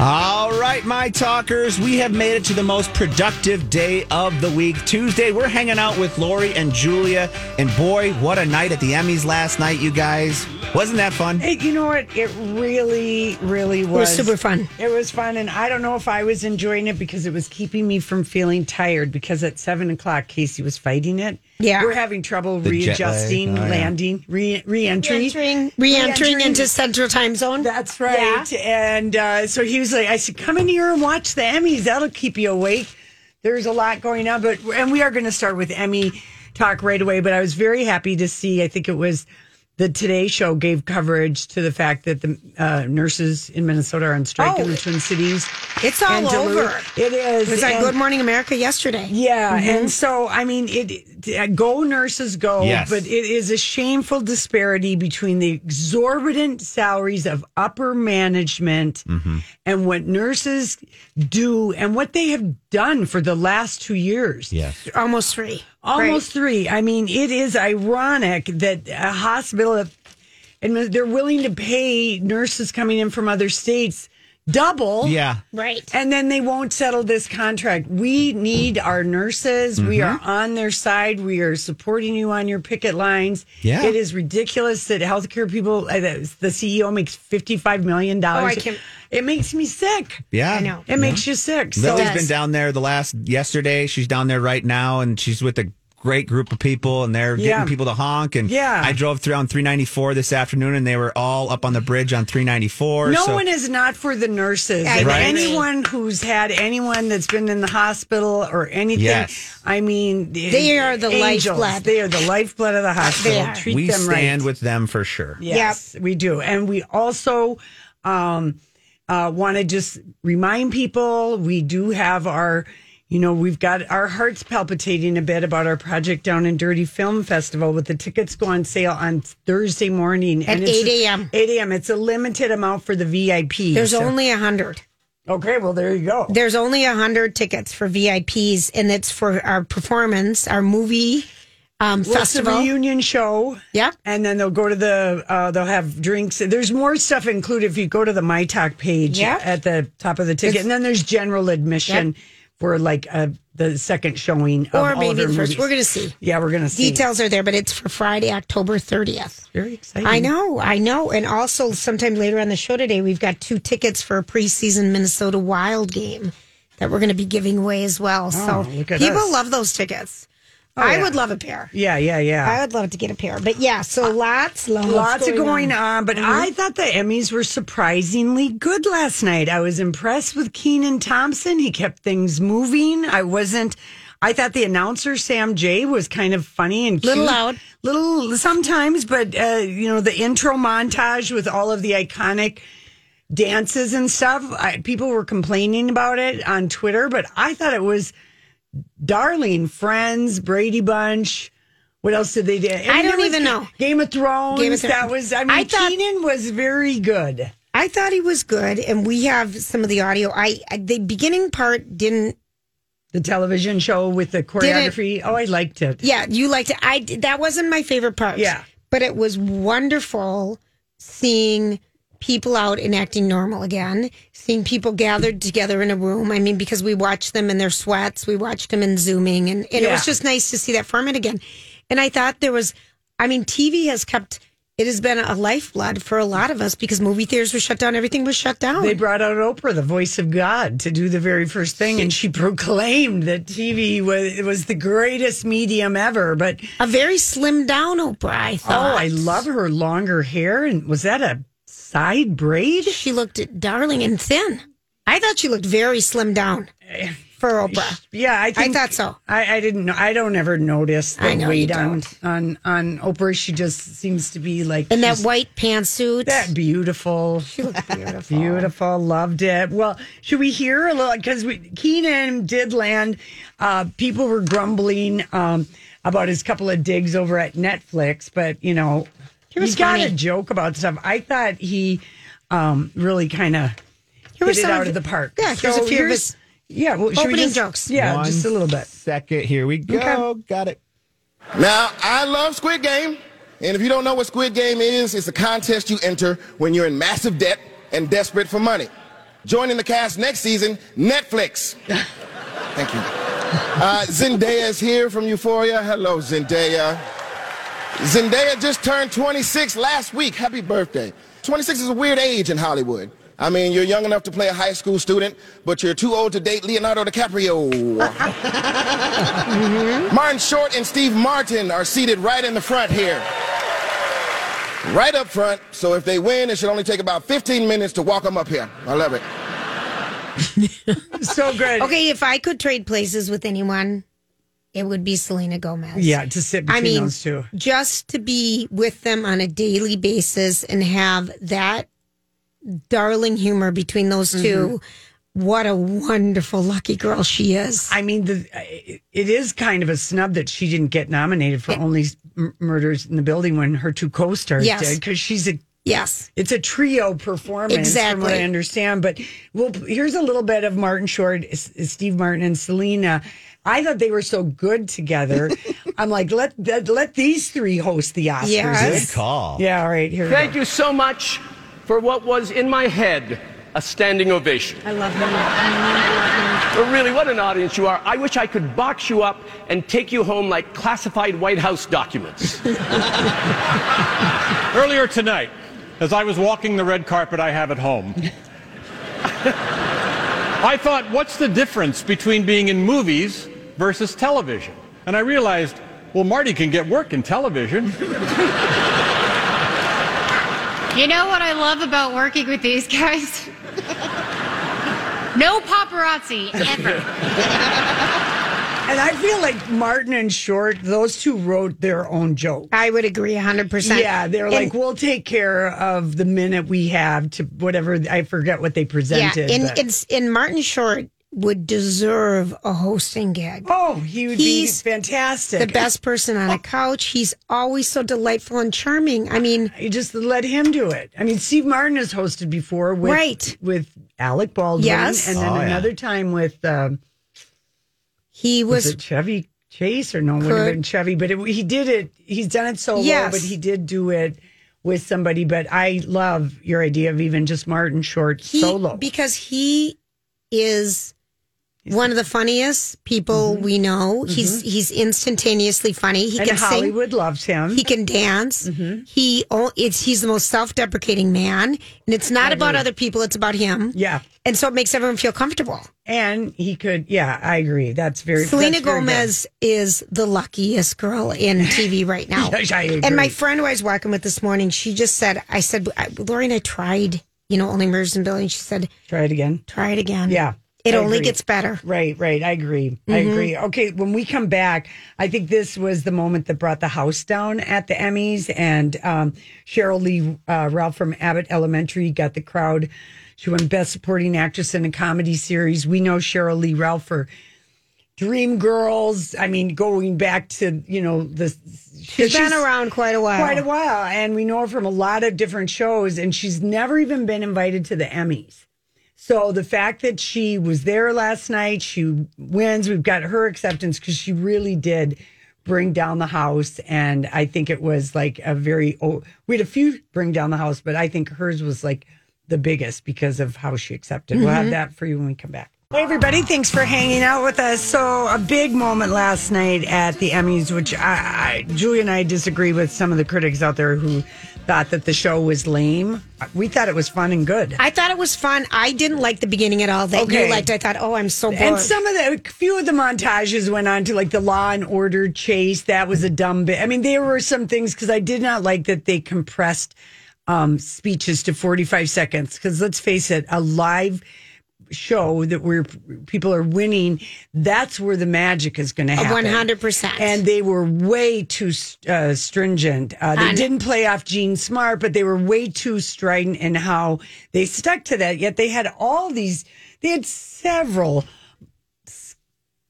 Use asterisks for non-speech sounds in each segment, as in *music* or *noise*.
All right, my talkers, we have made it to the most productive day of the week. Tuesday, we're hanging out with Lori and Julia. And boy, what a night at the Emmys last night, you guys. Wasn't that fun? Hey, you know what? It really, really was. It was super fun. It was fun. And I don't know if I was enjoying it because it was keeping me from feeling tired because at seven o'clock, Casey was fighting it. Yeah. We're having trouble The readjusting, lag. Oh, yeah. landing, re entry. Re-entering, re-entering into Central Time Zone. That's right. Yeah. And uh, so he was like, I said, come in here and watch the Emmys. That'll keep you awake. There's a lot going on, but and we are going to start with Emmy talk right away. But I was very happy to see. I think it was the Today Show gave coverage to the fact that the uh, nurses in Minnesota are on strike in Oh. the Twin Cities. It's all and Duluth. over. It is. It was like Good Morning America yesterday. yeah, and so I mean, it uh, go nurses go, Yes. but it is a shameful disparity between the exorbitant salaries of upper management and what nurses do and what they have done for the last two years. Yes. Almost three. Almost three. I mean, it is ironic that a hospital and they're willing to pay nurses coming in from other states double. Yeah. Right. And then they won't settle this contract. We need our nurses. We Mm-hmm. are on their side. We are supporting you on your picket lines. Yeah. It is ridiculous that healthcare people, uh, the the CEO makes $55 million. Oh, I can't- It makes me sick. Yeah. I know. It makes you sick. So Lily's Yes. been down there the last yesterday. She's down there right now, and she's with a great group of people, and they're Yeah. getting people to honk. And Yeah. I drove through on 394 this afternoon, and they were all up on the bridge on 394. no so- one is not for the nurses. Right. anyone who's had anyone that's been in the hospital or anything. Yes. I mean, They are the angels. lifeblood. They are the lifeblood of the hospital. are. Treat we them stand right. with them for sure. Yes, we do. And we also um, uh, want to just remind people we do have our, you know, we've got our hearts palpitating a bit about our project down in Dirty Film Festival with the tickets go on sale on Thursday morning At it's- 8 a.m.. 8 a.m. It's a limited amount for the VIP. There's so- only a hundred. okay. Well, there you go. There's only a hundred tickets for VIPs, and it's for our performance, our movie um, Well, it's a festival. reunion show. Yep. And then they'll go to the, uh, they'll have drinks. There's more stuff included if you go to the My Talk page Yep. at the top of the ticket. It's- and then there's general admission for like uh, the second showing of or maybe first. movies. We're going to see. Yeah, we're going to see. Details are there, but it's for Friday, October 30th. Very exciting. I know, I know. And also, sometime later on the show today, we've got two tickets for a preseason Minnesota Wild game that we're going to be giving away as well. so Oh, at people us. love those tickets. I yeah. would love a pair. Yeah, yeah, yeah. I would love to get a pair. But yeah, so lots, lots, Lots of going on, but Mm-hmm. I thought the Emmys were surprisingly good last night. I was impressed with Kenan Thompson. He kept things moving. I wasn't. I thought the announcer Sam Jay was kind of funny and cute. Little loud. little sometimes, but uh, you know the intro montage with all of the iconic dances and stuff. I, people were complaining about it on Twitter, but I thought it was darling. Friends, Brady Bunch. What else did they do? I don't even know. Game of Thrones. Game of Thrones. That was. I mean, I thought- Kenan was very good. I thought he was good, and we have some of the audio. I I- the beginning part didn't. The television show with the choreography. Oh, I liked it. Yeah, you liked it. I that wasn't my favorite part. Yeah. but it was wonderful seeing people out and acting normal again. Seeing people gathered together in a room. I mean, because we watched them in their sweats, we watched them in zooming, and, and it was just nice to see that format again. And I thought there was. I mean, TV has kept it has been a lifeblood for a lot of us because movie theaters were shut down. Everything was shut down. They brought out Oprah, the voice of God, to do the very first thing, and she proclaimed that TV was was the greatest medium ever. But a very slimmed down Oprah. I thought. oh. I love her longer hair, and was that a side braid? She looked darling and thin. I thought she looked very slim down for Oprah. Yeah, I think, thought so. I, I didn't know. I don't ever notice the weight on, on on Oprah. She just seems to be like in that white pantsuit. that beautiful. she looked beautiful. Beautiful, loved it. Well, should we hear a little? Because we Kenan did land. Uh, people were grumbling um, about his couple of digs over at Netflix, but you know, he was has got a joke about stuff. I thought he um, really kind of Here were hit it some out of- of the park. Yeah, here's a few of here's- his Yeah, well, should we opening just- jokes. Yeah, One just a little bit. Second, here we go. Got it. Now, I love Squid Game. And if you don't know what Squid Game is, it's a contest you enter when you're in massive debt and desperate for money. Joining the cast next season, Netflix. *laughs* Thank you. Uh, Zendaya is here from Euphoria. Hello, Zendaya. Zendaya just turned 26 last week. Happy birthday. 26 is a weird age in Hollywood. I mean, you're young enough to play a high school student, but you're too old to date Leonardo DiCaprio. *laughs* Martin Short and Steve Martin are seated right in the front here. Right up front, so if they win, it should only take about 15 minutes to walk them up here. I love it. *laughs* So good. Okay, if I could trade places with anyone, it would be Selena Gomez. Yeah, to sit between I mean, those two. just to be with them on a daily basis and have that darling humor between those 2 Mm-hmm. What a wonderful, lucky girl she is. I mean, the it is kind of a snub that she didn't get nominated for only M- murders in the building when her two co-stars Yes. did because she's a yes. it's a trio performance from what I understand. But well, here's a little bit of Martin Short, S- Steve Martin, and Selena. I thought they were so good together. *laughs* I'm like, let let, let these three host the Oscars. Yes. Good call. Yeah, all right. Here. we Thank go. you so much for what was in my head a standing ovation. I love him. I But really, what an audience you are. I wish I could box you up and take you home like classified White House documents. *laughs* Earlier tonight, as I was walking the red carpet I have at home, I thought, what's the difference between being in movies versus television? And I realized, well, Marty can get work in television. You know what I love about working with these guys? no paparazzi ever. And I feel like Martin and Short, those two wrote their own joke. I would agree 100%. Yeah, they're And- like, we'll take care of the minute we have to whatever. I forget what they yeah, presented. and, but- it's, and Martin Short would deserve a hosting gig. oh, he would He's be fantastic. the best person on a couch. He's always so delightful and charming. I mean, You just let him do it. I mean, Steve Martin has hosted before with Right. with Alec Baldwin, Yes. and then Oh, yeah. another time with um, he was, was, it Chevy Chase or no? It would have been Chevy, but it, he did it. He's done it solo, Yes. but he did do it with somebody. But I love your idea of even just Martin Short he, solo. because he is one of the funniest people we know. He's he's instantaneously funny. He Mm-hmm. and can sing. Hollywood loves him. He can dance. Mm-hmm. He it's he's the most self-deprecating man, and it's not about other people. It's about him. yeah, and so it makes everyone feel comfortable. and he could. Yeah, I agree. That's very. Selena that's very good. Gomez is the luckiest girl in *laughs* TV right now. Yes, I agree. And my friend who I was walking with this morning, she just said, I said, I- Lori and I tried, you know, Only Murders in Buildings. She said, Try it again. try it again. Yeah, It I only agree. gets better. Right, right. I agree. I Mm-hmm. agree. Okay, when we come back, I think this was the moment that brought the house down at the Emmys, and um, Cheryl Lee uh, Ralph from Abbott Elementary got the crowd. She won Best Supporting Actress in a Comedy Series. We know Cheryl Lee Ralph for Dream Girls. I mean, going back to you know the She's been around quite a while. quite a while, and we know her from a lot of different shows, and she's never even been invited to the Emmys. So the fact that she was there last night, she wins. We've got her acceptance because she really did bring down the house, and I think it was like a very. Oh, we had a few bring down the house, but I think hers was like the biggest because of how she accepted. We'll have mm-hmm. that for you when we come back. Hey, everybody, thanks for hanging out with us. So, a big moment last night at the Emmys, which I, I, Julie and I disagree with some of the critics out there who thought that the show was lame. We thought it was fun and good. I thought it was fun. I didn't like the beginning at all. That Okay. you liked. I thought, oh, I'm so bored. And some of the a few of the montages went on to like the Law and Order chase. That was a dumb bit. I mean, there were some things because I did not like that they compressed um, speeches to 45 seconds. Because let's face it, a live show that where people are winning, that's where the magic is going to happen. 100%. And they were way too uh, stringent. Uh, they didn't play off Jean Smart, but they were way too strident in how they stuck to that. Yet they had all these, they had several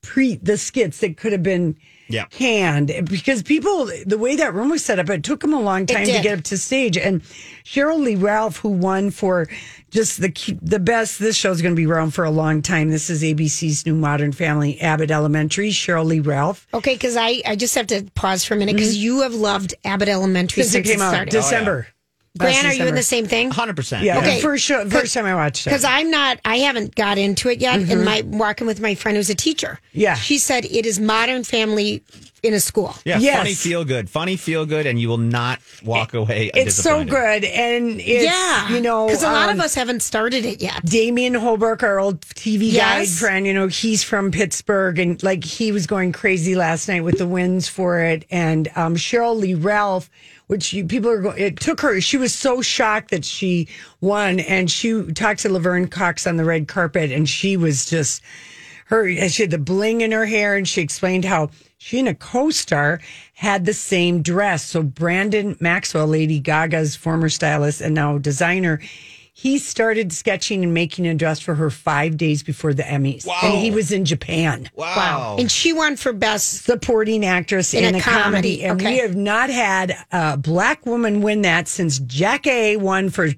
pre the skits that could have been Yeah. canned. Because people the way that room was set up it took them a long time to get up to stage. And cheryl lee ralph who won for just the the best this show's going to be around for a long time. This is abc's new modern family abbott elementary cheryl lee ralph. Okay, because I, I just have to pause for a minute because mm-hmm. you have loved Abbott Elementary since it since came out started. Oh, december. Grant, Last are you in the same thing? 100%. yeah Okay. first show, first time i watched it Because I'm not, I haven't got into it yet. And my walking with my friend who's a teacher. Yeah. She said it is modern family in a school. Yeah, Yes. funny, feel good. Funny, feel good, and you will not walk away. it's so good and it's yeah. you know because a lot um, of us haven't started it yet. Damian Holbrook, our old TV guide friend, you know, he's from Pittsburgh and like he was going crazy last night with the wins for it. And um, Cheryl Lee Ralph, which you, people are going, it took her, she was so shocked that she won. And she talked to Laverne Cox on the red carpet and she was just, her, she had the bling in her hair and she explained how she and a co-star had the same dress. So Brandon Maxwell, Lady Gaga's former stylist and now designer, he started sketching and making a dress for her five days before the Emmys. Wow. And he was in Japan. Wow. And she won for best. Supporting actress in, In a, a comedy. comedy, And we have not had a black woman win that since Jackée won for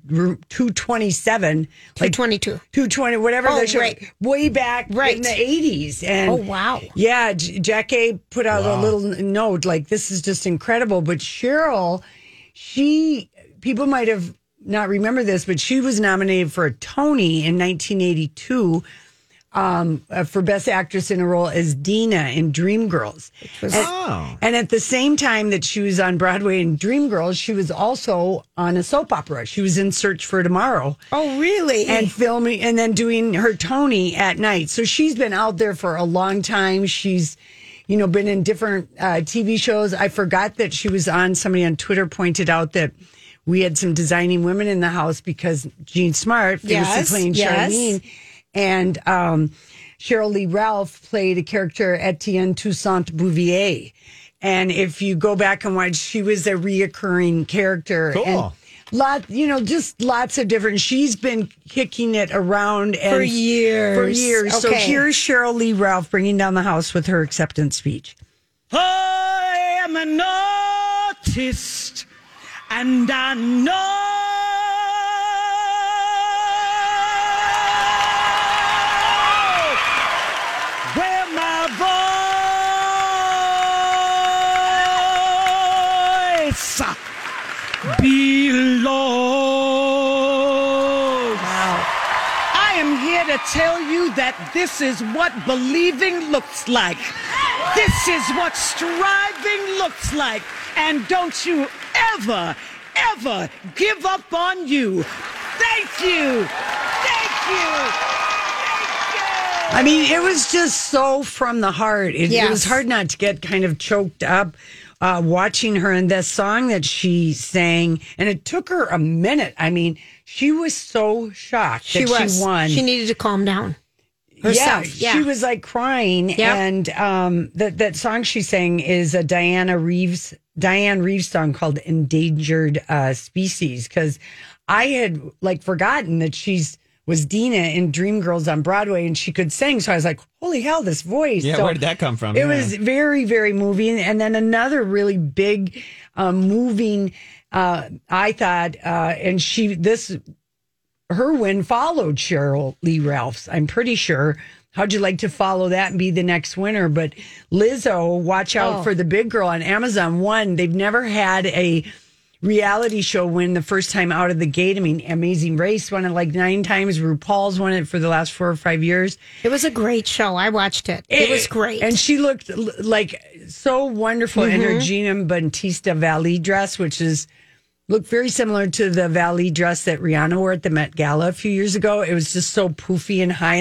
227. Like 22. 220, whatever Oh, the show, right. way back Right. in the 80s. And Oh, wow. Yeah, J- Jackée put out a little note like, this is just incredible. But Cheryl, she, people might have not remember this, but she was nominated for a Tony in 1982 um, uh, for Best Actress in a role as Deena in Dreamgirls. And, Oh. and at the same time that she was on Broadway in Dreamgirls, she was also on a soap opera. She was in Search for Tomorrow Oh, really? and filming and then doing her Tony at night. So she's been out there for a long time. She's, you know, been in different uh, TV shows. I forgot that she was on. Somebody on Twitter pointed out that we had some designing women in the house because Jean Smart, famously Yes, playing yes. Charlene, and um, Cheryl Lee Ralph played a character Etienne Toussaint Bouvier. And if you go back and watch, she was a reoccurring character. Cool. And lot, you know, just lots of different. She's been kicking it around and, For years. For years. So here's Cheryl Lee Ralph bringing down the house with her acceptance speech. I am an artist, and I know where my voice belongs. I am here to tell you that this is what believing looks like. This is what striving looks like. And don't you ever, ever give up on you. Thank you. Thank you. I mean, it was just so from the heart. It, it was hard not to get kind of choked up uh, watching her and that song that she sang. And it took her a minute. I mean, she was so shocked she that was. she won. She needed to calm down. Herself. Yeah, Yeah. she was like crying, Yep. and um, that that song she sang is a Diana Reeves Dianne Reeves song called "Endangered uh, Species" because I had like forgotten that she's was Deena in Dreamgirls on Broadway, and she could sing. So I was like, "Holy hell, this voice!" Yeah, So where did that come from? It Yeah. was very, very moving. And then another really big, um, moving. Uh, I thought, uh, and she this her win followed Cheryl Lee Ralph's. I'm pretty sure. How'd you like to follow that and be the next winner? But Lizzo, watch out Oh. for the big girl on Amazon. One, they've never had a reality show win the first time out of the gate. I mean, Amazing Race won it like nine times. RuPaul's won it for the last four or five years. It was a great show. I watched it. It, was great. And she looked like so wonderful in Mm-hmm. her Giambattista Valli dress, which is, looked very similar to the Valli dress that Rihanna wore at the Met Gala a few years ago. It was just so poofy and high.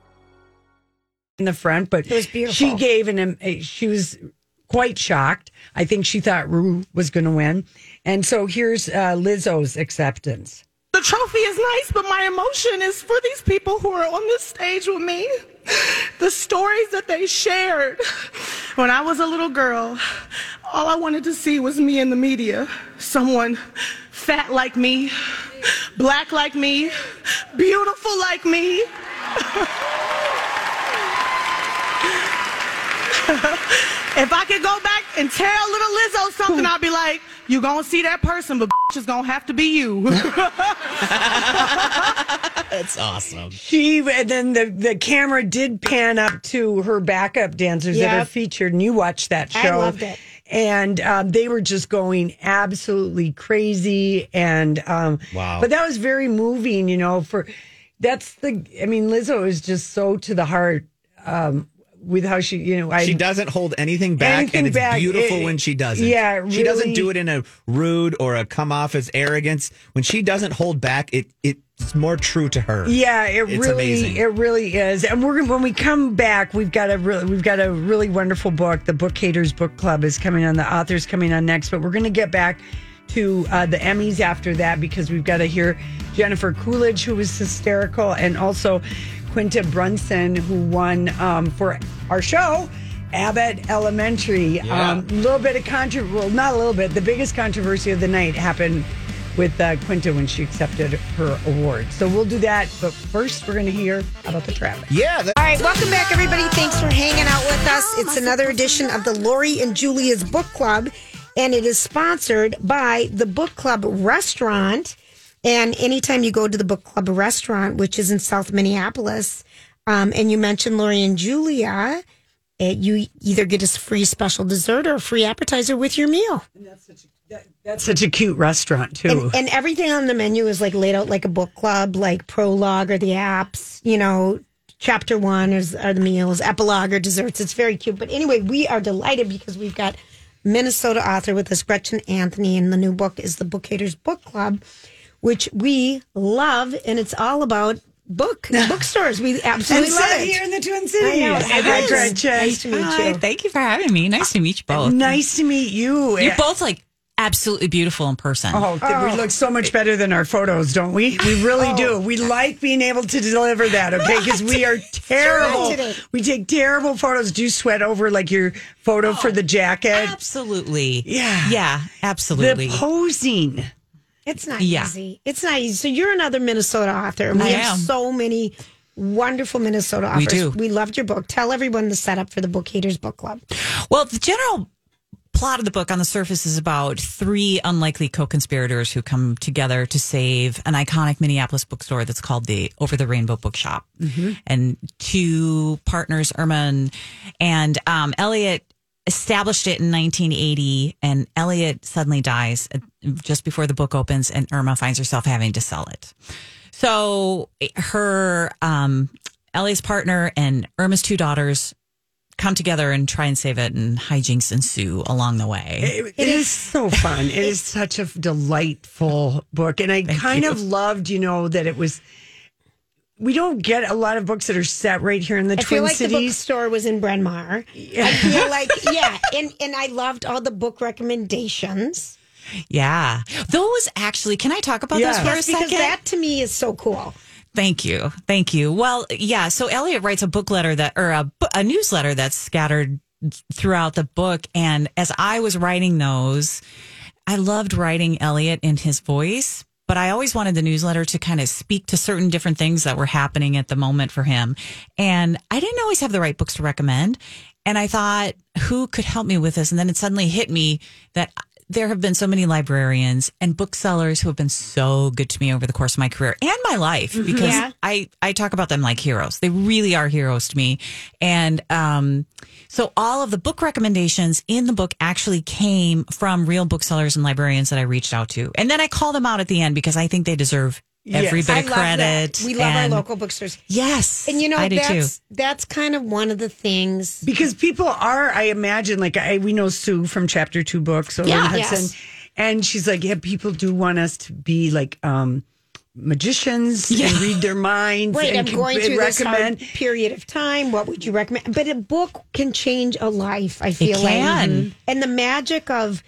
In the front, but It was beautiful. she gave an. um, She was quite shocked. I think she thought Rue was going to win, and so here's uh, Lizzo's acceptance. The trophy is nice, but my emotion is for these people who are on this stage with me. The stories that they shared. When I was a little girl, all I wanted to see was me in the media. Someone fat like me, black like me, beautiful like me. *laughs* if I could go back and tell little Lizzo something, I'd be like, "You're gonna see that person, but is gonna have to be you. *laughs* That's awesome. She and then the the camera did pan up to her backup dancers that are featured, and you watched that show. I show. loved it. And um, they were just going absolutely crazy, and um, Wow. But that was very moving, you know. For that's the, I mean, Lizzo is just so to the heart um, with how she, you know, I She doesn't hold anything back, Anything and it's back. beautiful It- when she does it. yeah, she doesn't do it in a rude or a come off as arrogance. When she doesn't hold back, it it's more true to her. Yeah, it It's really, amazing. it really is. And we're when we come back, we've got a really, we've got a really wonderful book. The Book Haters Book Club is coming on. The author's coming on next, but we're going to get back to uh, the Emmys after that because we've got to hear Jennifer Coolidge, who was hysterical, and also Quinta Brunson, who won um, for our show. Abbott Elementary. A Yeah. um, little bit of controversy, well, not a little bit. The biggest controversy of the night happened with uh, Quinta when she accepted her award. So we'll do that. But first, we're going to hear about the traffic. Yeah. All right, welcome back, everybody. Thanks for hanging out with us. It's another edition of the Lori and Julia's Book Club, and it is sponsored by the Book Club Restaurant. And anytime you go to the Book Club Restaurant, which is in South Minneapolis, um, and you mention Lori and Julia, uh, you either get a free special dessert or a free appetizer with your meal. That's such a cute restaurant, too. And, and everything on the menu is like laid out like a book club, like prologue or the apps, you know, chapter one is, are the meals, epilogue or desserts. It's very cute. But anyway, we are delighted because we've got Minnesota author with us, Gretchen Anthony, and the new book is the Book Haters Book Club, which we love. And it's all about book *laughs* bookstores. We absolutely And love it. here in the Twin Cities. I know. Cities. It Hi, is. Gretchen. Nice to meet Hi, you. thank you for having me. Nice to meet you both. Nice to meet you. You're both like absolutely beautiful in person. Oh, th- we oh. look so much better than our photos, don't we? We really Oh. do. We like being able to deliver that, okay? *laughs* Because we are terrible. We take terrible photos. Do you sweat over like your photo for oh, the jacket? Absolutely. Yeah. Yeah, absolutely. The posing. It's not Yeah. easy. It's not easy. So you're another Minnesota author, and we I have am. so many wonderful Minnesota authors. We do. We loved your book. Tell everyone the setup for the Book Haters Book Club. Well, the general plot of the book on the surface is about three unlikely co-conspirators who come together to save an iconic Minneapolis bookstore that's called the Over the Rainbow Bookshop. And two partners, Irma and, and um, Elliot, established it in 1980, and Elliot suddenly dies uh, just before the book opens, and Irma finds herself having to sell it. So her, um, Elliot's partner and Irma's two daughters come together and try and save it, and hijinks ensue along the way. It, it is so fun. It is *laughs* such a delightful book. And I kind you. of loved, you know, that it was. We don't get a lot of books that are set right here in the I Twin feel like the Cities. bookstore was in Bryn Mawr. I feel like, *laughs* yeah, and, and I loved all the book recommendations. Yeah. Those actually, can I talk about those for a Yes, because second? that to me is so cool. Thank you. Thank you. Well, yeah. So Elliot writes a book letter that, or a, a newsletter that's scattered throughout the book. And as I was writing those, I loved writing Elliot in his voice, but I always wanted the newsletter to kind of speak to certain different things that were happening at the moment for him. And I didn't always have the right books to recommend. And I thought, who could help me with this? And then it suddenly hit me that there have been so many librarians and booksellers who have been so good to me over the course of my career and my life Mm-hmm. because Yeah. I, I talk about them like heroes. They really are heroes to me. And um, so all of the book recommendations in the book actually came from real booksellers and librarians that I reached out to. And then I call them out at the end because I think they deserve every Yes. bit I of love that. credit. We love and- our local bookstores. Yes. And you know, I do too. that's that's kind of one of the things because people are, I imagine, like I, we know Sue from Chapter Two Books, Olin Yeah. Hudson, Yes. and she's like, yeah, people do want us to be like um magicians and read their minds. Right, and I'm can going through this hard period of time. What would you recommend? But a book can change a life. I feel like, can. and the magic of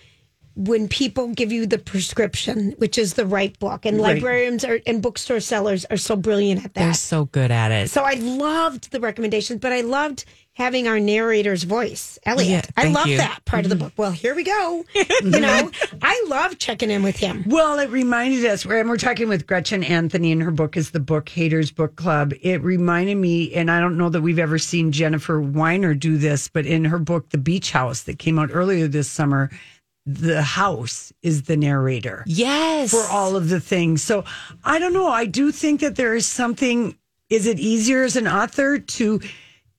when people give you the prescription, which is the right book, and Right. librarians are, and bookstore sellers are so brilliant at that. They're so good at it. So I loved the recommendations, but I loved having our narrator's voice, Elliot. Yeah, I love you. that part of the mm-hmm. book. Well, here we go. *laughs* you know, I love checking in with him. Well, it reminded us, and we're talking with Gretchen Anthony, and her book is the Book Haters Book Club. It reminded me, and I don't know that we've ever seen Jennifer Weiner do this, but in her book, The Beach House, that came out earlier this summer, the house is the narrator. Yes. For all of the things. So I don't know. I do think that there is something, is it easier as an author to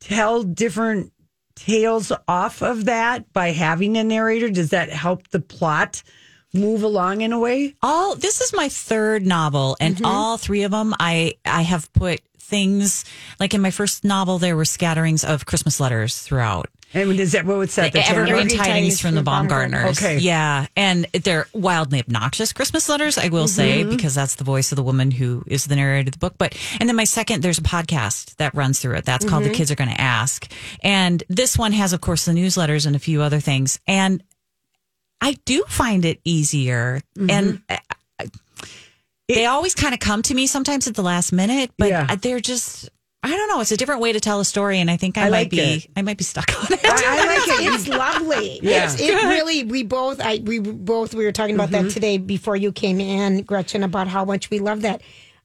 tell different tales off of that by having a narrator? Does that help the plot move along in a way? all this is my third novel and Mm-hmm. all three of them i i have put things like in my first novel there were scatterings of christmas letters throughout And is that what what's that? The Evergreen Evergreen tidings, from the Baumgartners. Okay. Yeah. And they're wildly obnoxious Christmas letters, I will say, Mhm. because that's the voice of the woman who is the narrator of the book. But, and then my second, there's a podcast that runs through it. That's called Mm-hmm. The. Kids Are Going to Ask. And this one has, of course, the newsletters and a few other things. And I do find it easier. Mm-hmm. And uh, they always kind of come to me sometimes at the last minute, but Yeah. they're just, I don't know. It's a different way to tell a story. And I think I, I might like be, it. I might be stuck on it. I *laughs* like it. It's lovely. Yeah. It's, it *laughs* really, we both, I, we both, we were talking about that mm-hmm. today before you came in, Gretchen, about how much we love that.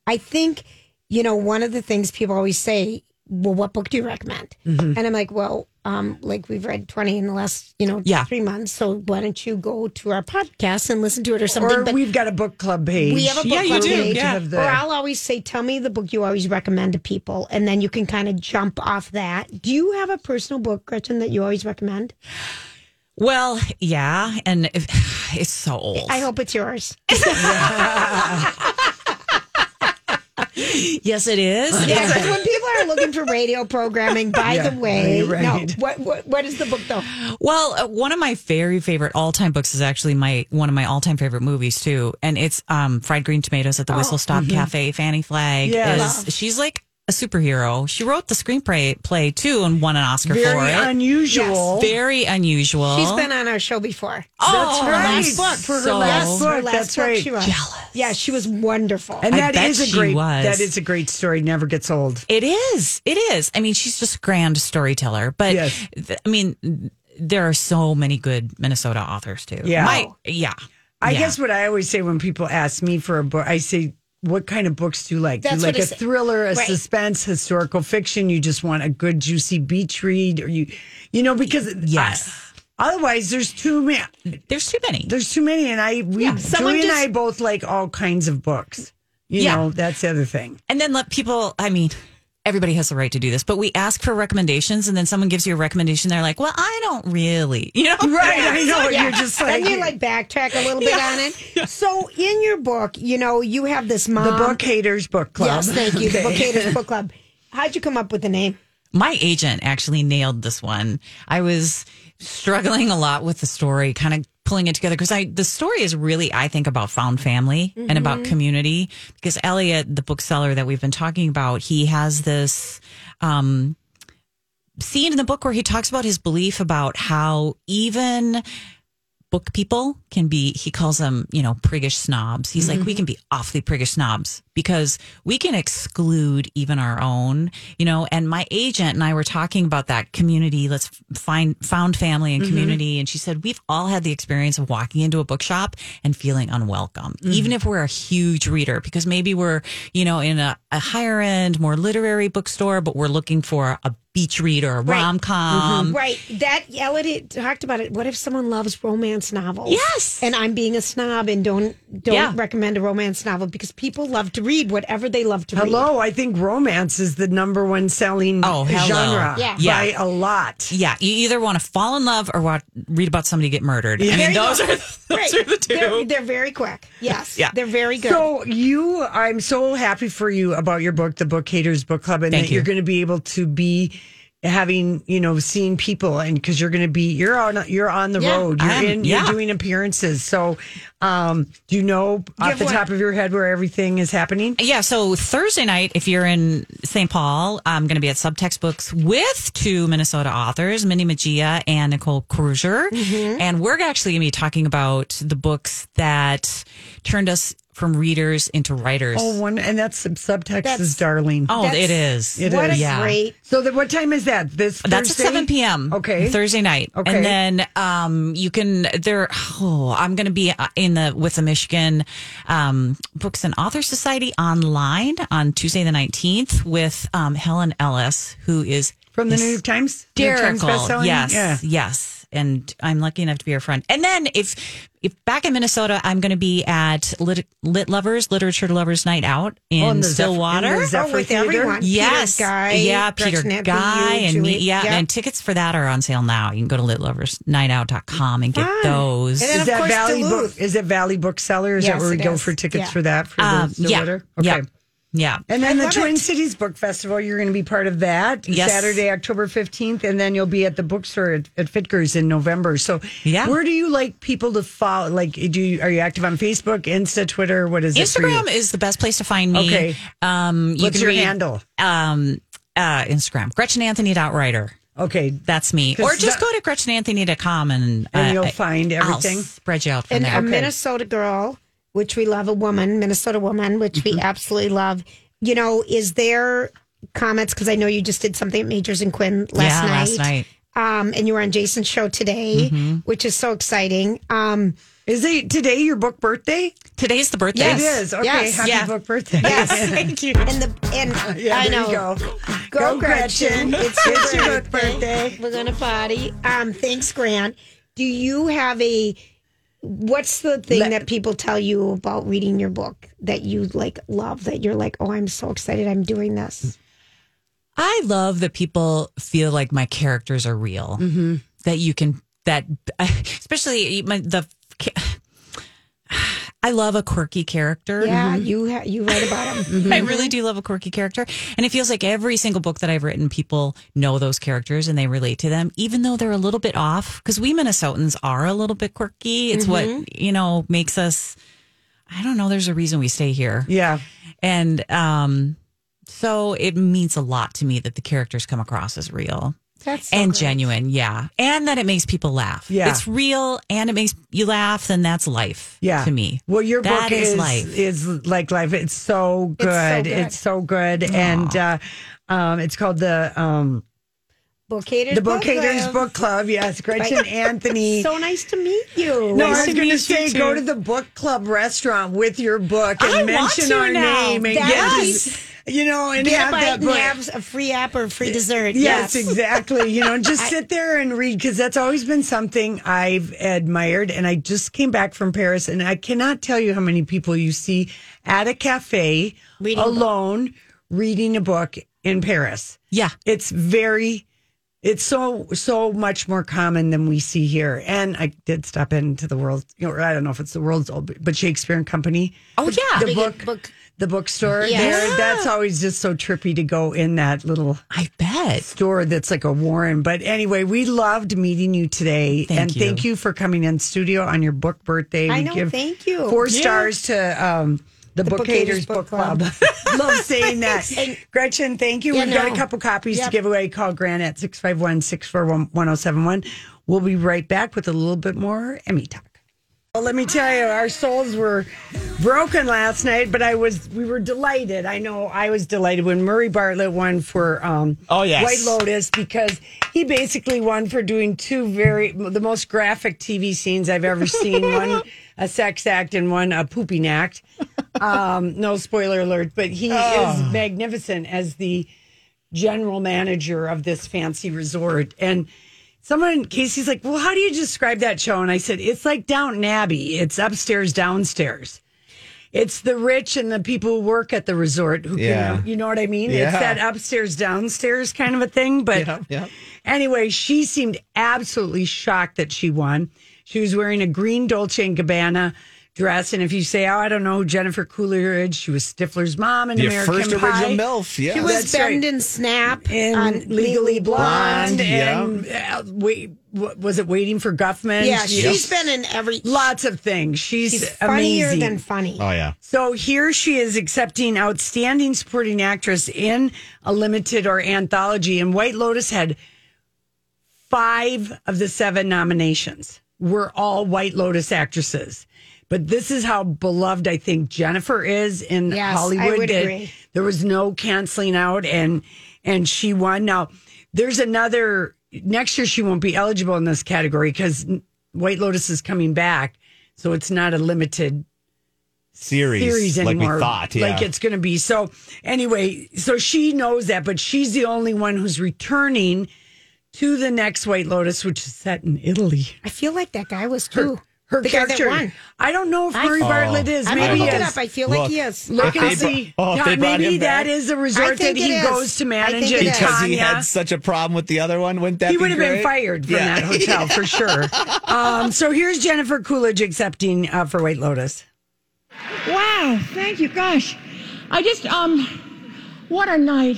I think, you know, one of the things people always say, well, what book do you recommend? Mm-hmm. And I'm like, well, um, like we've read 20 in the last, you know, Yeah. three months. So why don't you go to our podcast and listen to it or something? Or we've got a book club page. We have a book yeah, club you do. page. Yeah. The- Or I'll always say, tell me the book you always recommend to people, and then you can kind of jump off that. Do you have a personal book, Gretchen, that you always recommend? Well, yeah, and if, *sighs* it's so old. I hope it's yours. *laughs* yes, it is. Yes, when people are looking for radio programming, by Yeah, the way, right, no, what, what what is the book though? Well, uh, one of my very favorite all-time books is actually my one of my all-time favorite movies too, and it's um, Fried Green Tomatoes at the Oh, Whistle Stop mhm. Cafe. Fanny Flagg Yes. is she's like a superhero. She wrote the screenplay play too and won an Oscar Very for it. unusual. Very unusual. She's been on our show before. Oh, That's her right. last book For her So- last book. her last That's book right. she wrote. Yeah, she was wonderful. And I that bet is a she great. was. That is a great story. Never gets old. It is. It is. I mean, she's just a grand storyteller. But Yes. th- I mean, there are so many good Minnesota authors too. Yeah. My, yeah. I Yeah. guess what I always say when people ask me for a book, I say, "What kind of books do you like? do you like what I a say. thriller, a Right. suspense, historical fiction? You just want a good, juicy beach read, or you, you know, because Yes. I- otherwise, there's too many. There's too many. There's too many, and I we Yeah, someone Julie and I both like all kinds of books. You Yeah. know, that's the other thing. And then let people, I mean, everybody has the right to do this, but we ask for recommendations and then someone gives you a recommendation. They're like, well, I don't really, *laughs* you know? Right, I know. Yeah. You're just like then you like backtrack a little bit on it. *laughs* So in your book, you know, you have this mom. the book haters book club. Yes, thank you. The Book Haters Book Club. How'd you come up with the name? My agent actually nailed this one. I was struggling a lot with the story, kind of pulling it together because I the story is really I think about found family and about community. Because Elliot, the bookseller that we've been talking about, he has this um scene in the book where he talks about his belief about how even book people can be he calls them you know priggish snobs. He's like mm-hmm. we can be awfully priggish snobs because we can exclude even our own you know? And my agent and i were talking about that community let's find found family and mm-hmm. community. And she said we've all had the experience of walking into a bookshop and feeling unwelcome mm-hmm. even if we're a huge reader because maybe we're you know in a, a higher end more literary bookstore but we're looking for a beach read or a Right. rom-com mm-hmm. right. That Elliot talked about it. What if someone loves romance novels? Yes. And I'm being a snob and don't don't Yeah. recommend a romance novel because people love to read whatever they love to read. Hello, I think romance is the number one selling Oh, hello. genre Yeah. Yeah. by a lot. Yeah, you either want to fall in love or watch, read about somebody get murdered. I mean, those are those Right. are the 2 They're, they're very quick. Yes. Yeah. They're very good. So you, I'm so happy for you about your book, the Book Haters Book Club, and Thank that you. you're going to be able to be having, you know, seeing people, and because you're going to be, you're on, you're on the Yeah. road, you're am, in, yeah. you're doing appearances. So, um, do you know off Give the one. top of your head where everything is happening? Yeah, so Thursday night, if you're in St. Paul, I'm going to be at Subtext Books with two Minnesota authors, Minnie Magia and Nicole Kruger. Mm-hmm. And we're actually going to be talking about the books that turned us from readers into writers. Oh, one, and that's subtext That's- is darling. Oh, That's- it is. It what is. a yeah. great So, the, what time is that? This Thursday? That's at 7 p.m. Okay. Thursday night. Okay. And then um, you can, there, oh, I'm going to be in the, with the Michigan um, Books and Author Society online on Tuesday the 19th with um, Helen Ellis, who is from the New York Times. New York Times bestselling? Yes. Yeah. Yes. And I'm lucky enough to be her friend. And then if, if back in Minnesota, I'm going to be at Lit, Lit Lovers, Literature Lovers Night Out in Oh, in the Zephyr- in Stillwater. the Zephyr Oh, with Theater? everyone. Yes. Peter Geye. Yeah, Peter Gretchen Geye you, and me. Yeah, Yep. and tickets for that are on sale now. You can go to litloversnightout.com and get Fun. those. And then, Is of that course, Valley Duluth. Book? Is it Valley Bookseller? Is Yes, that where we it go is. for tickets Yeah. for that for Um, the yeah. Stillwater? Okay. Yeah. Yeah. And then I the Twin it. Cities Book Festival, you're going to be part of that Yes. Saturday, October 15th. And then you'll be at the bookstore at, at Fitger's in November. So, Yeah. where do you like people to follow? Like, do you, are you active on Facebook, Insta, Twitter? What is it Instagram is the best place to find me. Okay. Um, you What's can your read, handle? Um, uh, Instagram. GretchenAnthony.writer. Okay. That's me. Or just that- go to GretchenAnthony.com and, uh, And you'll I- find I'll everything? spread you out from and there. a Minnesota girl, which we love, a woman, Minnesota woman, which Mm-hmm. we absolutely love. You know, is there comments? Because I know you just did something at Magers and Quinn last Yeah, night. last night. Um, and you were on Jason's show today, Mm-hmm. which is so exciting. Um, Is it today your book birthday? Today's the birthday. It is. Okay. Yes. Happy Yeah. book birthday. yes, *laughs* Thank you. And the and *laughs* Yeah, I know. go. Go, Go, Gretchen. Gretchen. *laughs* It's your It's your birthday. birthday. We're gonna party. Um, thanks, Grant. Do you have a what's the thing Let- that people tell you about reading your book that you like love that you're like, oh, I'm so excited I'm doing this? I love that people feel like my characters are real. Mm-hmm. That you can that *laughs* especially my, the. I love a quirky character. Yeah, mm-hmm. you ha- you write about them. *laughs* I really mm-hmm. do love a quirky character. And it feels like every single book that I've written, people know those characters and they relate to them, even though they're a little bit off. Because we Minnesotans are a little bit quirky. It's what, mm-hmm. you know, makes us, I don't know, there's a reason we stay here. Yeah. And um, so it means a lot to me that the characters come across as real. That's so and great. genuine, yeah. And that it makes people laugh. Yeah. It's real and it makes you laugh, then that's life Yeah. to me. Well, your That book is is life. is like life. It's so It's so good. good. It's so good. And uh, um, it's called the um, Book Haters the Book Club. Book Club. Yes, Gretchen Right. *laughs* Anthony. So nice to meet you. no, Nice I was going to say go to the book club restaurant with your book and I want mention to our now. name and That's get nice. this- you know and Get a have that and book. have a free app or a free dessert. Yes, Yes, exactly. You know, just *laughs* sit there and read because that's always been something I've admired. And I just came back from Paris, and I cannot tell you how many people you see at a cafe Reading book. alone reading a book in Paris. Yeah. It's very. It's so so much more common than we see here. And I did stop into the world. You know, I don't know if it's the world's old, but Shakespeare and Company. Oh, yeah. the Big book, book. The bookstore Yeah. there. That's always just so trippy to go in that little I bet. store that's like a Warren. But anyway, we loved meeting you today. Thank and you. thank you for coming in studio on your book birthday. I We know, give thank you. Four Yeah. stars to um, The, Book, Haters Book Club. *laughs* Love *laughs* saying that. Gretchen, thank you. Yeah, We've got a couple copies Yep. to give away. Call Grant at 651 641 1071. We'll be right back with a little bit more Emmy talk. Well, let me tell you, our souls were broken last night, but I was we were delighted. I know I was delighted when Murray Bartlett won for um, Oh, yes. White Lotus because he basically won for doing two very the most graphic TV scenes I've ever seen. *laughs* one a sex act and one a pooping act. Um, no spoiler alert, but he Oh. is magnificent as the general manager of this fancy resort and. Someone, Casey's like, well, how do you describe that show? And I said, it's like Downton Abbey. It's upstairs, downstairs. It's the rich and the people who work at the resort who Yeah. can, you know what I mean? Yeah. It's that upstairs, downstairs kind of a thing. But Yeah, yeah. anyway, she seemed absolutely shocked that she won. She was wearing a green Dolce and Gabbana dress. And if you say, oh, I don't know who Jennifer Coolidge, she was Stifler's mom in The American first Pie. original MILF, yeah. She was That's right. Bend and Snap And on Legally Blonde, Blonde, yeah. and uh, wait, what, was it Waiting for Guffman? Yeah, She- she's been in every. lots of things. She's, She's funnier amazing. than funny. Oh yeah. So here she is accepting Outstanding Supporting Actress in a limited or anthology, and White Lotus had five of the seven nominations were all White Lotus actresses. But this is how beloved I think Jennifer is in Yes, I Hollywood. would that agree. There was no canceling out, and and she won. Now there's another next year. She won't be eligible in this category because White Lotus is coming back, so it's not a limited Series, series like anymore. we thought. Yeah. Like it's going to be. So anyway, so she knows that, but she's the only one who's returning to the next White Lotus, which is set in Italy. I feel like that guy was too. Her the guy that character. won. I don't know if I- Murray Oh. Bartlett is. I'm Maybe gonna look he it is. up. I feel Look, like he is. Look If and see. oh, if they Todd, brought maybe him that back. is a I resort that he it is. goes to manage it. it is. because he had such a problem with the other one. Wouldn't that he be would have been fired from Yeah. that hotel for *laughs* sure. Um, so here's Jennifer Coolidge accepting uh, for White Lotus. Wow, thank you. Gosh, I just um, what a night.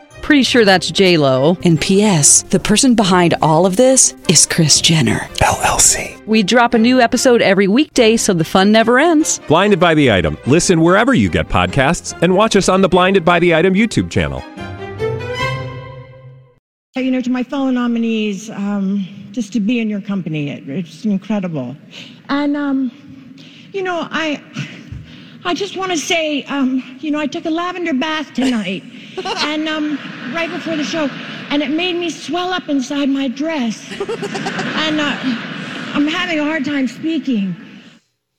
Pretty sure that's J Lo. And P.S. The person behind all of this is Kris Jenner LLC. We drop a new episode every weekday, so the fun never ends. Blinded by the item. Listen wherever you get podcasts, and watch us on the Blinded by the Item YouTube channel. you know, to my fellow nominees, um, just to be in your company, it, it's incredible. And, um, you know, I, I just want to say, um, you know, I took a lavender bath tonight, *laughs* and um, right before the show, and it made me swell up inside my dress, *laughs* and uh, I'm having a hard time speaking.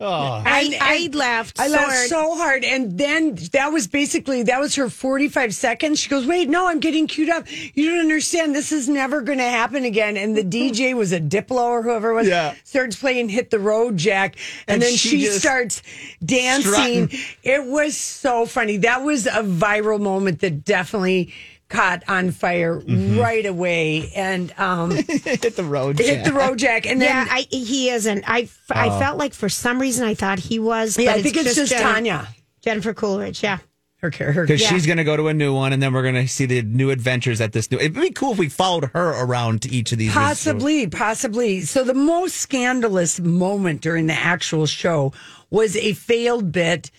Oh. I, I laughed. I so laughed hard. so hard. And then that was basically, that was her 45 seconds. She goes, wait, no, I'm getting cued up. You don't understand. This is never going to happen again. And the DJ was a Diplo or whoever it was. Yeah. Starts playing Hit the Road Jack. And, And then she she, starts dancing. strutting. It was so funny. That was a viral moment that definitely caught on fire Mm-hmm. right away. And, um, *laughs* hit the road. Jack. Hit the road jack. And then, yeah, I, he isn't. I, I Oh. felt like for some reason I thought he was. Yeah, I think it's just Jennifer- Tanya. Jennifer Coolidge. Yeah. her, her, Because Yeah. she's going to go to a new one, and then we're going to see the new adventures at this new. It'd be cool if we followed her around to each of these. Possibly, possibly. So the most scandalous moment during the actual show was a failed bit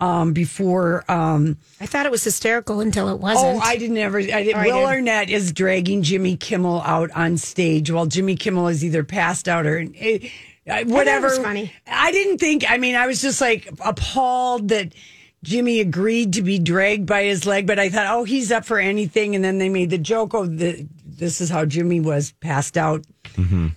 um, before. Um, I thought it was hysterical until it wasn't. oh, I didn't ever. I did, Oh, I Will did. Arnett is dragging Jimmy Kimmel out on stage while Jimmy Kimmel is either passed out or. eh, uh, whatever. was funny. I didn't think. I mean, I was just like appalled that Jimmy agreed to be dragged by his leg, but I thought, oh, he's up for anything. And then they made the joke, oh, the, this is how Jimmy was passed out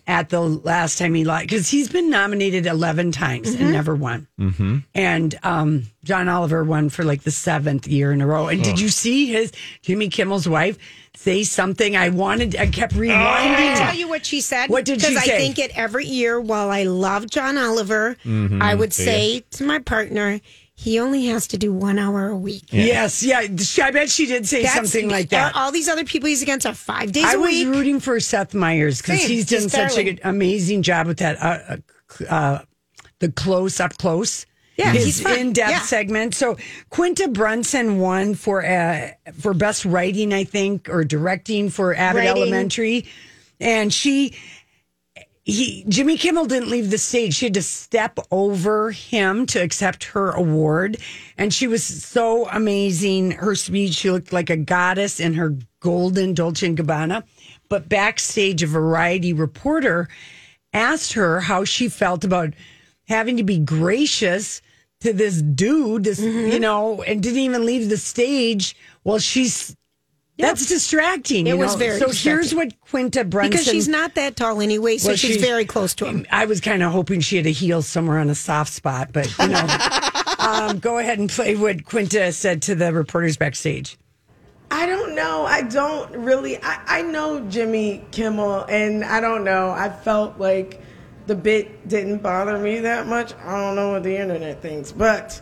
at the last time he lied because he's been nominated 11 times and never won. Mm-hmm. And um, John Oliver won for like the seventh year in a row. And did Oh. you see his Jimmy Kimmel's wife say something? I wanted, I kept rewinding. Can I tell you what she said? What did she say? Because I think it every year, while I love John Oliver, Mhm. I would say to my partner, he only has to do one hour a week. Yes, yeah. I bet she did say That's- something like that. All these other people he's against are five days I a week. I was rooting for Seth Meyers because he's done just such an amazing job with that uh, uh, uh, the close up close. Yeah, his he's in-depth Yeah. segment. So Quinta Brunson won for uh, for best writing, I think, or directing for Abbott Writing. Elementary, and she he Jimmy Kimmel didn't leave the stage. She had to step over him to accept her award, and she was so amazing. Her speech, she looked like a goddess in her golden Dolce and Gabbana. But backstage, a Variety reporter asked her how she felt about having to be gracious to this dude, this you mm-hmm. know, and didn't even leave the stage. Well, she's. That's distracting. It you was very So here's distracting. what Quinta Brunson Because she's not that tall anyway, so Well, she's, very close to him. I was kind of hoping she had a heel somewhere on a soft spot, but you know, *laughs* um, go ahead and play what Quinta said to the reporters backstage. I don't know. I don't really. I, I know Jimmy Kimmel, and I don't know. I felt like the bit didn't bother me that much. I don't know what the internet thinks, but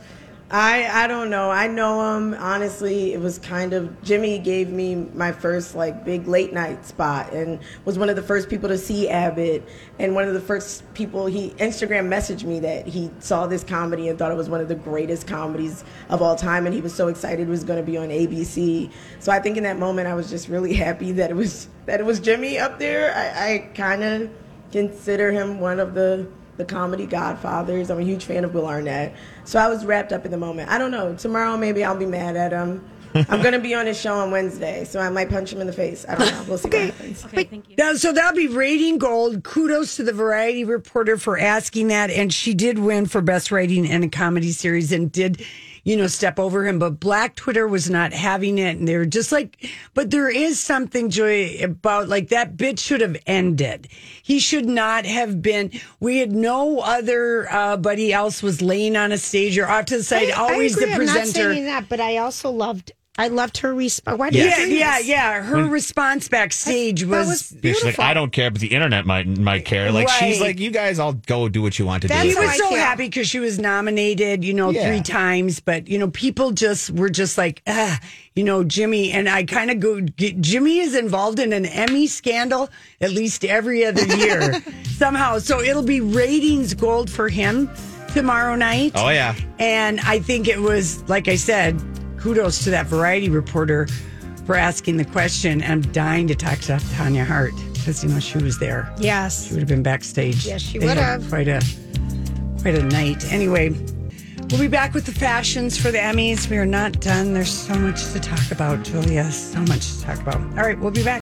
I I don't know. I know him. Honestly, it was kind of Jimmy gave me my first like big late night spot, and was one of the first people to see Abbott, and one of the first people he Instagram messaged me that he saw this comedy and thought it was one of the greatest comedies of all time, and he was so excited it was going to be on ABC. So I think in that moment I was just really happy that it was that it was Jimmy up there. I, I kind of consider him one of the the comedy godfathers. I'm a huge fan of Will Arnett. So I was wrapped up in the moment. I don't know. Tomorrow maybe I'll be mad at him. I'm going to be on his show on Wednesday, so I might punch him in the face. I don't know. We'll see what happens. Okay, thank Now, so that'll be rating gold. Kudos to the Variety reporter for asking that, and she did win for best writing in a comedy series and did. You know, step over him, but Black Twitter was not having it, and they're just like, but there is something, Joy, about like that bit should have ended. He should not have been. We had no other uh, buddy else was laying on a stage or off to the side. I- always I the I'm not presenter. saying that, but I also loved. I loved her response. Why did yeah, you do yeah, this? yeah. Her response backstage was, Yeah, she's like, I don't care, but the internet might might care. Like she's like, you guys all go do what you want to do. She was so happy because she was nominated, you know, Yeah. three times. But you know, people just were just like, ah, you know, Jimmy. And I kind of go, get, Jimmy is involved in an Emmy scandal at least every other year *laughs* somehow. So it'll be ratings gold for him tomorrow night. Oh yeah. And I think it was, like I said, kudos to that variety reporter for asking the question. I'm dying to talk to Tanya Hart because, you know, she was there. Yes. She would have been backstage. Yes, she would have. Quite a, quite a night. Anyway, we'll be back with the fashions for the Emmys. We are not done. There's so much to talk about, Julia. So much to talk about. All right, we'll be back.